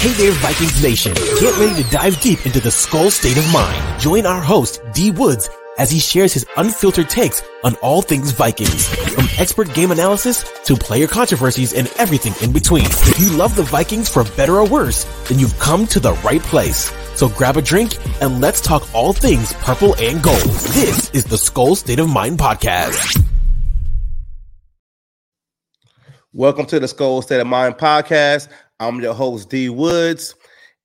Hey there, Vikings Nation. Get ready to dive deep into the Skol State of Mind. Join our host, D Woods, as he shares his unfiltered takes on all things Vikings, from expert game analysis to player controversies and everything in between. If you love the Vikings for better or worse, then you've come to the right place. So grab a drink and let's talk all things purple and gold. This is the Skol State of Mind podcast. Welcome to the Skol State of Mind podcast. I'm your host, D Woods,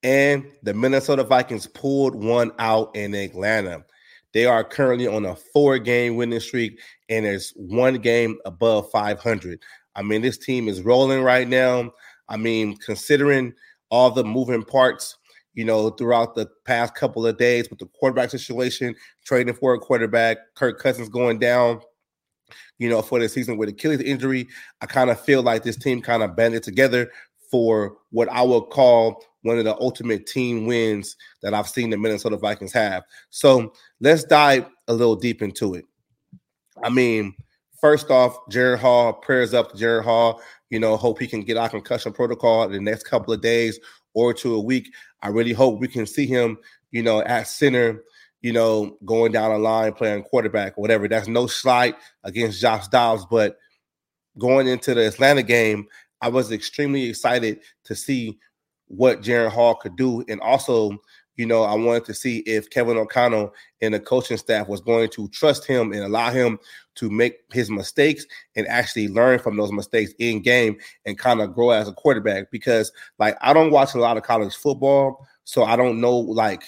and the Minnesota Vikings pulled one out in Atlanta. They are currently on a four game winning streak, and there's one game above 500. I mean, this team is rolling right now. I mean, considering all the moving parts, you know, throughout the past couple of days with the quarterback situation, trading for a quarterback, Kirk Cousins going down you know, for the season with Achilles injury. I kind of feel like this team kind of banded together for what I would call one of the ultimate team wins that I've seen the Minnesota Vikings have. So let's dive a little deep into it. I mean, first off, Jaren Hall, prayers up to Jaren Hall. You know, hope he can get out concussion protocol in the next couple of days or to a week. I really hope we can see him, you know, at center you know, going down the line, playing quarterback whatever. That's no slight against Josh Dobbs, but going into the Atlanta game, I was extremely excited to see what Jaren Hall could do. And also, you know, I wanted to see if Kevin O'Connell and the coaching staff was going to trust him and allow him to make his mistakes and actually learn from those mistakes in game and kind of grow as a quarterback. Because, like, I don't watch a lot of college football, so I don't know, like,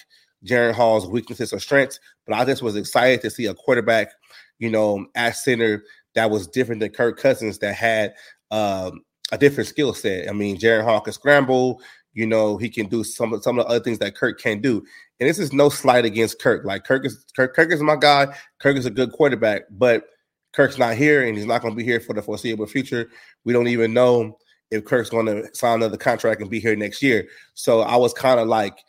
Jaren Hall's weaknesses or strengths, but I just was excited to see a quarterback, you know, at center that was different than Kirk Cousins that had um, a different skill set. I mean, Jaren Hall can scramble, you know, he can do some some of the other things that Kirk can't do. And this is no slight against Kirk. Like Kirk is Kirk, Kirk is my guy. Kirk is a good quarterback, but Kirk's not here and he's not going to be here for the foreseeable future. We don't even know if Kirk's going to sign another contract and be here next year. So I was kind of like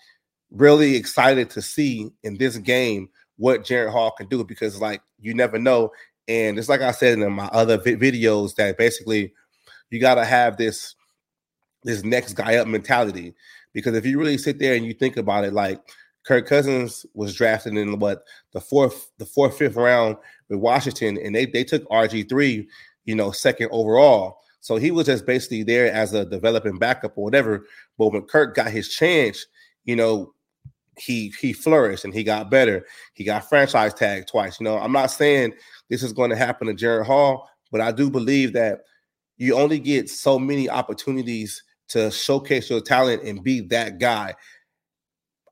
really excited to see in this game what Jaren Hall can do because, like, you never know. And it's like I said in my other vi- videos that basically you got to have this this next guy up mentality because if you really sit there and you think about it, like Kirk Cousins was drafted in what the fourth, the fourth, fifth round with Washington, and they they took RG three, you know, second overall. So he was just basically there as a developing backup or whatever. But when Kirk got his chance, you know, he he flourished and he got better. He got franchise tag twice. You know, I'm not saying this is going to happen to Jaren Hall, but I do believe that you only get so many opportunities to showcase your talent and be that guy.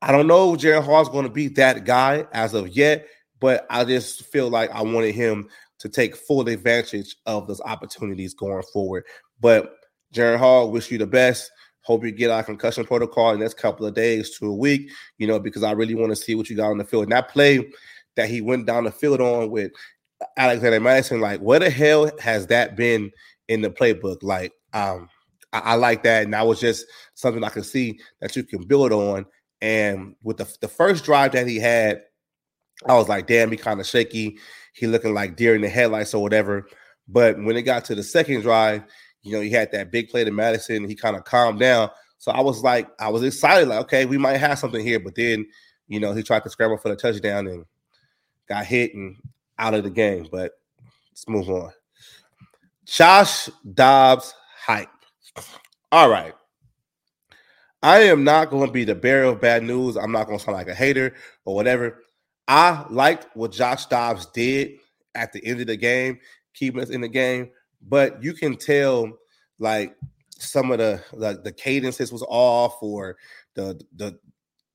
I don't know if Jaren Hall is going to be that guy as of yet, but I just feel like I wanted him to take full advantage of those opportunities going forward. But Jaren Hall, wish you the best. Hope you get out concussion protocol in the next couple of days to a week, you know, because I really want to see what you got on the field. And that play that he went down the field on with Alexander Mattison, like, where the hell has that been in the playbook? Like, um, I, I like that. And that was just something I can see that you can build on. And with the, the first drive that he had, I was like, damn, he kind of shaky. He looking like deer in the headlights or whatever. But when it got to the second drive, you know, he had that big play to Mattison. He kind of calmed down. So I was like, I was excited, like, okay, we might have something here. But then, you know, he tried to scramble for the touchdown and got hit and out of the game. But let's move on. Josh Dobbs hype. All right. I am not going to be the bearer of bad news. I'm not going to sound like a hater or whatever. I liked what Josh Dobbs did at the end of the game, keeping us in the game but you can tell like some of the like the cadences was off or the the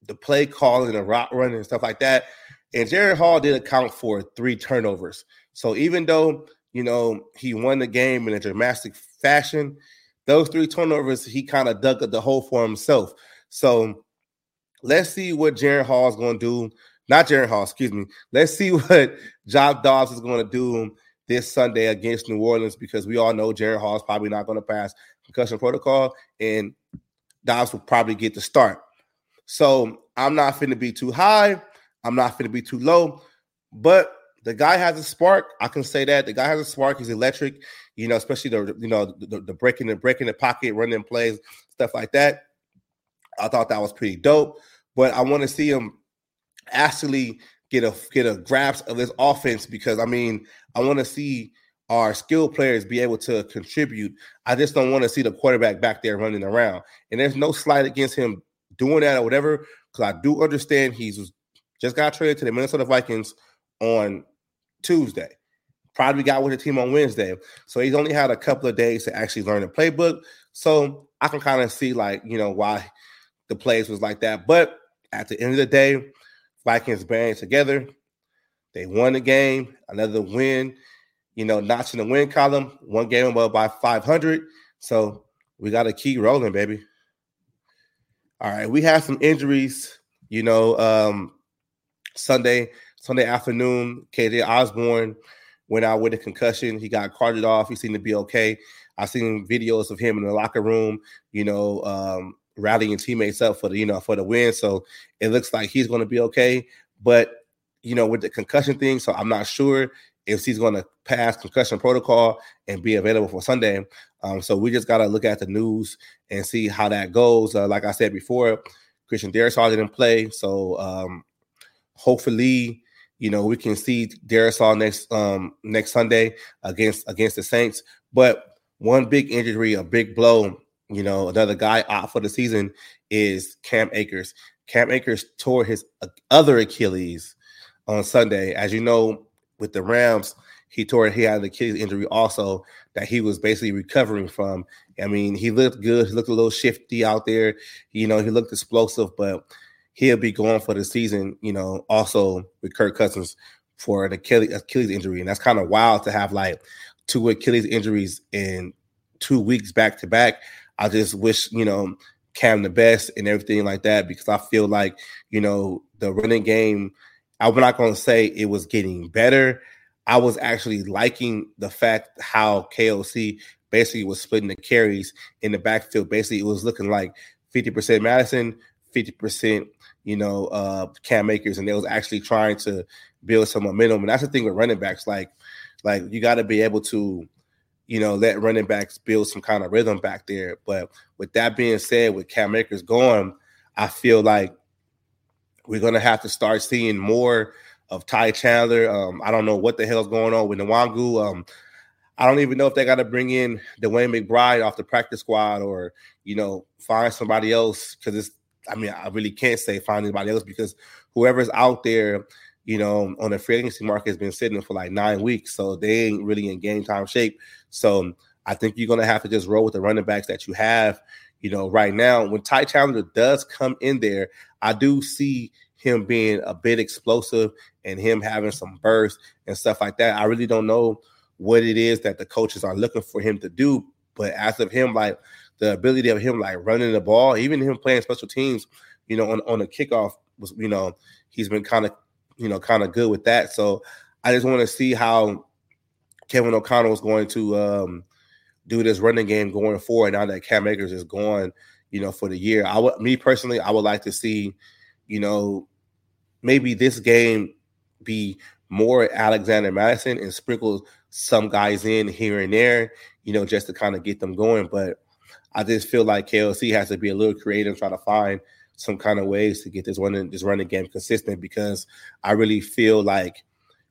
the play calling and route running and stuff like that. And Jaren Hall did account for three turnovers. So even though you know he won the game in a dramatic fashion, those three turnovers he kind of dug the hole for himself. So let's see what Jaren Hall is going to do. Not Jaren Hall, excuse me. Let's see what Job Dobbs is going to do this Sunday against New Orleans because we all know Jaren Hall is probably not going to pass concussion protocol, and Dobbs will probably get the start. So I'm not going to be too high. I'm not going to be too low, but the guy has a spark. I can say that the guy has a spark. He's electric. You know, especially the you know the, the breaking the breaking the pocket, running plays, stuff like that. I thought that was pretty dope. But I want to see him actually get a get a grasp of this offense because I mean I want to see our skilled players be able to contribute. I just don't want to see the quarterback back there running around. And there's no slight against him doing that or whatever, because I do understand he's just got traded to the Minnesota Vikings on Tuesday. Probably got with the team on Wednesday. So he's only had a couple of days to actually learn the playbook. So I can kind of see like, you know, why the plays was like that. But at the end of the day, Vikings band together. They won the game, another win, you know, notching the win column, one game above by 500. So we got to keep rolling, baby. All right, we have some injuries, you know, um, Sunday, Sunday afternoon, KJ Osborn went out with a concussion. He got carted off. He seemed to be okay. I've seen videos of him in the locker room, you know, um, rallying teammates up for the, you know, for the win. So it looks like he's going to be okay. But you know, with the concussion thing, so I'm not sure if he's going to pass concussion protocol and be available for Sunday. Um, so we just got to look at the news and see how that goes. Uh, like I said before, Christian Darrisaw didn't play, so um, hopefully, you know, we can see Darrisaw next um, next Sunday against against the Saints. But one big injury, a big blow, you know, another guy out for the season is Cam Akers. Cam Akers tore his other Achilles on Sunday. As you know, with the Rams, he tore he had an Achilles injury also that he was basically recovering from. I mean, he looked good. He looked a little shifty out there. You know, he looked explosive, but he'll be going for the season. You know, also with Kirk Cousins for an Achilles, Achilles injury, and that's kind of wild to have like two Achilles injuries in two weeks back to back. I just wish you know Cam the best and everything like that because I feel like you know the running game. I'm not going to say it was getting better. I was actually liking the fact how KOC basically was splitting the carries in the backfield. Basically, it was looking like 50% Mattison, 50%, you know, uh, Cam Akers, and they was actually trying to build some momentum. And that's the thing with running backs. Like, like you got to be able to, you know, let running backs build some kind of rhythm back there. But with that being said, with Cam Akers gone, I feel like we're to have to start seeing more of Ty Chandler. Um, I don't know what the hell's going on with Nwangwu. Um, I don't even know if they got to bring in DeWayne McBride off the practice squad or, you know, find somebody else because it's, I mean, I really can't say find anybody else because whoever's out there, you know, on the free agency market has been sitting for like nine weeks. So they ain't really in game time shape. So I think you're to have to just roll with the running backs that you have you know, right now, when Ty Chandler does come in there, I do see him being a bit explosive and him having some burst and stuff like that. I really don't know what it is that the coaches are looking for him to do, but as of him, like the ability of him like running the ball, even him playing special teams, you know, on on a kickoff was, you know, he's been kind of, you know, kind of good with that. So I just want to see how Kevin O'Connell is going to um do this running game going forward now that Cam Akers is gone, you know, for the year. I would me personally, I would like to see, you know, maybe this game be more Alexander Mattison and sprinkle some guys in here and there, you know, just to kind of get them going. But I just feel like KOC has to be a little creative, try to find some kind of ways to get this running this running game consistent because I really feel like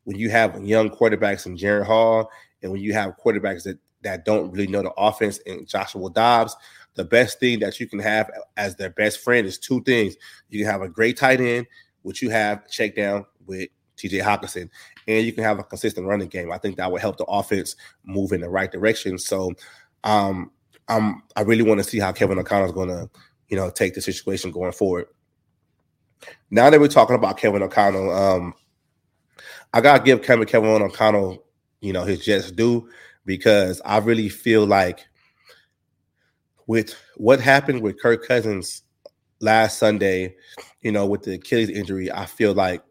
when you have young quarterbacks in Jaren Hall and when you have quarterbacks that that don't really know the offense and Joshua Dobbs, the best thing that you can have as their best friend is two things. You can have a great tight end, which you have check down with TJ Hockenson, and you can have a consistent running game. I think that would help the offense move in the right direction. So um I'm I really want to see how Kevin O'Connell is gonna, you know, take the situation going forward. Now that we're talking about Kevin O'Connell, um, I gotta give Kevin Kevin O'Connell, you know, his just due because I really feel like with what happened with Kirk Cousins last Sunday, you know, with the Achilles injury, I feel like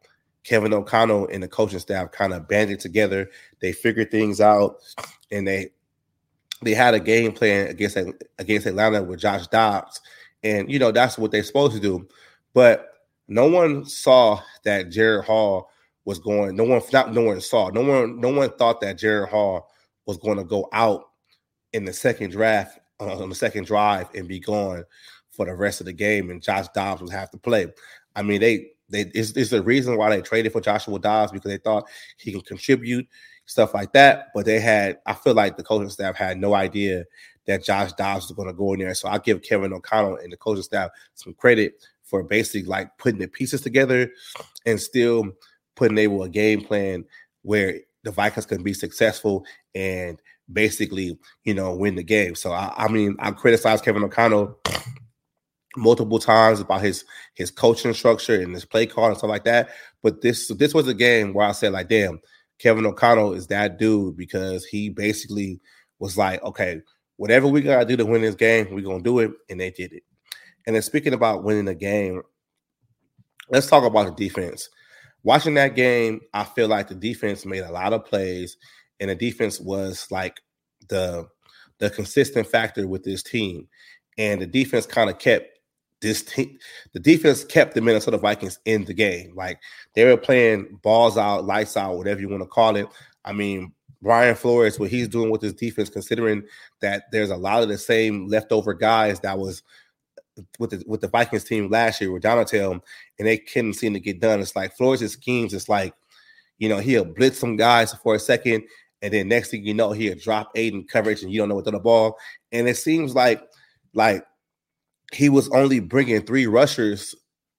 Kevin O'Connell and the coaching staff kind of banded together. They figured things out, and they they had a game plan against against Atlanta with Josh Dobbs, and you know that's what they're supposed to do. But no one saw that Jaren Hall was going. No one, not no one saw. No one, no one thought that Jaren Hall was going to go out in the second draft on the second drive and be gone for the rest of the game, and Josh Dobbs would have to play. I mean, they they it's the reason why they traded for Joshua Dobbs because they thought he can contribute stuff like that. But they had, I feel like the coaching staff had no idea that Josh Dobbs was going to go in there. So I give Kevin O'Connell and the coaching staff some credit for basically like putting the pieces together and still putting able a game plan where the Vikings can be successful and basically, you know, win the game. So I, I mean, I criticize Kevin O'Connell multiple times about his his coaching structure and his play call and stuff like that. But this this was a game where I said, like, damn, Kevin O'Connell is that dude because he basically was like, okay, whatever we gotta do to win this game, we're gonna do it, and they did it. And then speaking about winning the game, let's talk about the defense. Watching that game, I feel like the defense made a lot of plays, and the defense was like the the consistent factor with this team. And the defense kind of kept this team, the defense kept the Minnesota Vikings in the game. Like they were playing balls out, lights out, whatever you want to call it. I mean, Brian Flores, what he's doing with his defense, considering that there's a lot of the same leftover guys that was uh, with the with the Vikings team last year with Donatell, and they couldn't seem to get done. It's like Flores' schemes. It's like, you know, he'll blitz some guys for a second, and then next thing you know, he'll drop eight in coverage, and you don't know what to the ball. And it seems like like he was only bringing three rushers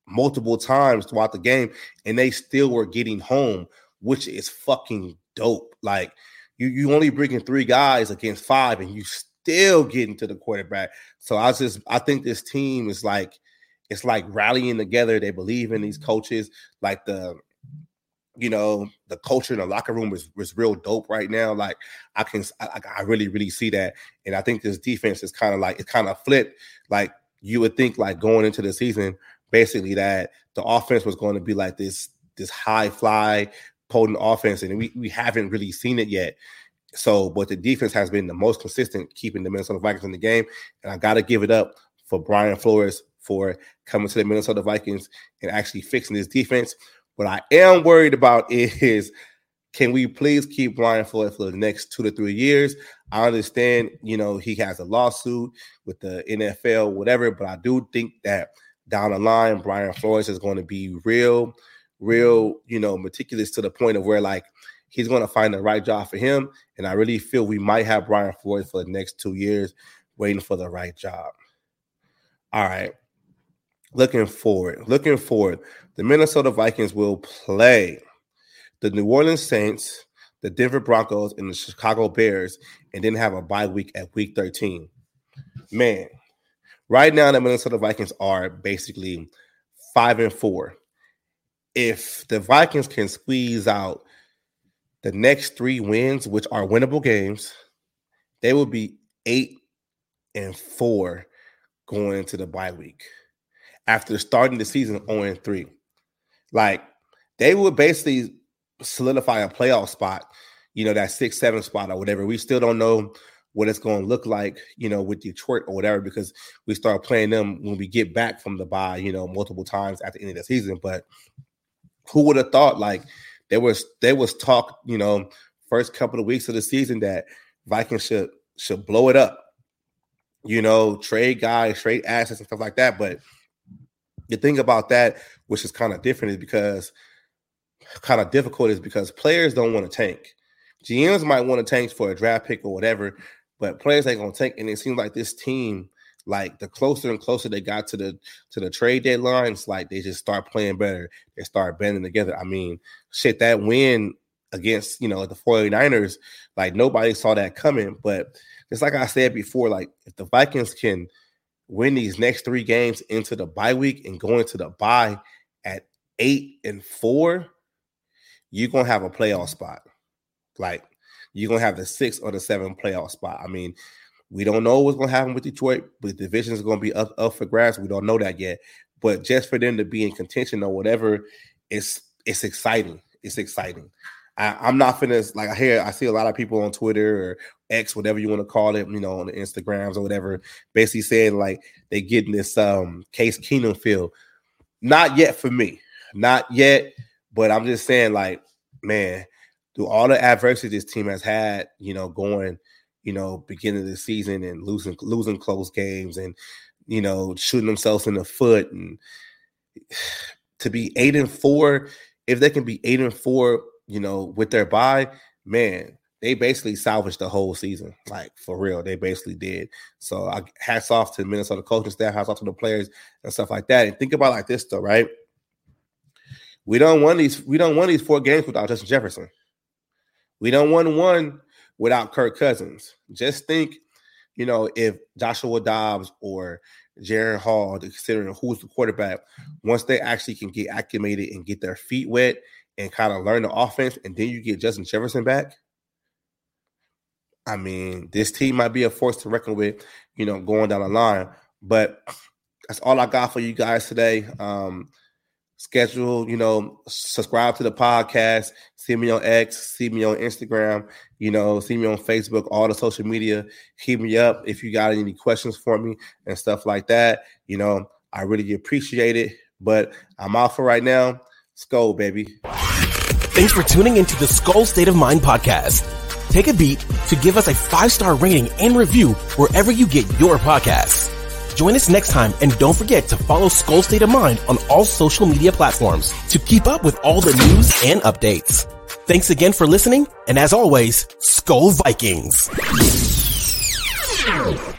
multiple times throughout the game, and they still were getting home, which is fucking dope. Like you, you only bringing three guys against five, and you still getting to the quarterback. So I just, I think this team is like, it's like rallying together. They believe in these mm-hmm. coaches. Like the, you know, the culture in the locker room is, is real dope right now. Like I can, I, I really, really see that. And I think this defense is kind of like, it's kind of flipped. Like you would think like going into the season, basically that the offense was going to be like this this high fly potent offense, and we, we haven't really seen it yet. So, but the defense has been the most consistent, keeping the Minnesota Vikings in the game. And I got to give it up for Brian Flores for coming to the Minnesota Vikings and actually fixing this defense. What I am worried about is can we please keep Brian Flores for the next two to three years? I understand, you know, he has a lawsuit with the NFL, whatever, but I do think that down the line, Brian Flores is going to be real, real, you know, meticulous to the point of where like he's going to find the right job for him. And I really feel we might have Brian Flores for the next two years waiting for the right job. All right. Looking forward, looking forward. The Minnesota Vikings will play the New Orleans Saints, the Denver Broncos, and the Chicago Bears, and then have a bye week at week 13. Man, right now the Minnesota Vikings are basically five and four. If the Vikings can squeeze out the next three wins, which are winnable games, they will be eight and four going into the bye week after starting the season 0 and 3. Like they would basically solidify a playoff spot, you know, that six, seven spot or whatever. We still don't know what it's going to look like, you know, with Detroit or whatever, because we start playing them when we get back from the bye, you know, multiple times at the end of the season. But who would have thought like there was there was talk, you know, first couple of weeks of the season that Vikings should should blow it up, you know, trade guys, trade assets and stuff like that. But the thing about that, which is kind of different, is because kind of difficult is because players don't want to tank. GMs might want to tank for a draft pick or whatever, but players ain't gonna tank. And it seems like this team, like the closer and closer they got to the to the trade deadline, it's like they just start playing better. They start bending together. I mean, shit, that win against you know the 49ers, like nobody saw that coming. But it's like I said before, like if the Vikings can win these next three games into the bye week and go into the bye at eight and four, you're gonna have a playoff spot. Like you're gonna have the six or the seven playoff spot. I mean, we don't know what's gonna happen with Detroit, but the division is gonna be up, up for grabs. We don't know that yet. But just for them to be in contention or whatever, it's it's exciting. It's exciting. I, am not finished. Like I hear, I see a lot of people on Twitter or X, whatever you want to call it, you know, on the Instagrams or whatever, basically saying like they getting this um Case Keenum feel. Not yet for me. Not yet. But I'm just saying, like, man, through all the adversity this team has had, you know, going, you know, beginning of the season and losing losing close games and you know, shooting themselves in the foot and to be eight and four, if they can be eight and four, you know, with their bye, man, they basically salvaged the whole season. Like for real, they basically did. So I hats off to Minnesota coaching staff, hats off to the players and stuff like that. And think about like this though, right? We don't want these, we don't want these four games without Justin Jefferson. We don't want one without Kirk Cousins. Just think, you know, if Joshua Dobbs or Jaren Hall, considering who's the quarterback, once they actually can get acclimated and get their feet wet and kind of learn the offense, and then you get Justin Jefferson back. I mean, this team might be a force to reckon with, you know, going down the line. But that's all I got for you guys today. Um, schedule, you know, subscribe to the podcast, see me on X, see me on Instagram, you know, see me on Facebook, all the social media. Keep me up if you got any questions for me and stuff like that. You know, I really appreciate it. But I'm out for right now. Skol, baby. Thanks for tuning into the Skol State of Mind podcast. Take a beat to give us a five star rating and review wherever you get your podcasts. Join us next time and don't forget to follow Skol State of Mind on all social media platforms to keep up with all the news and updates. Thanks again for listening, and as always, Skol Vikings.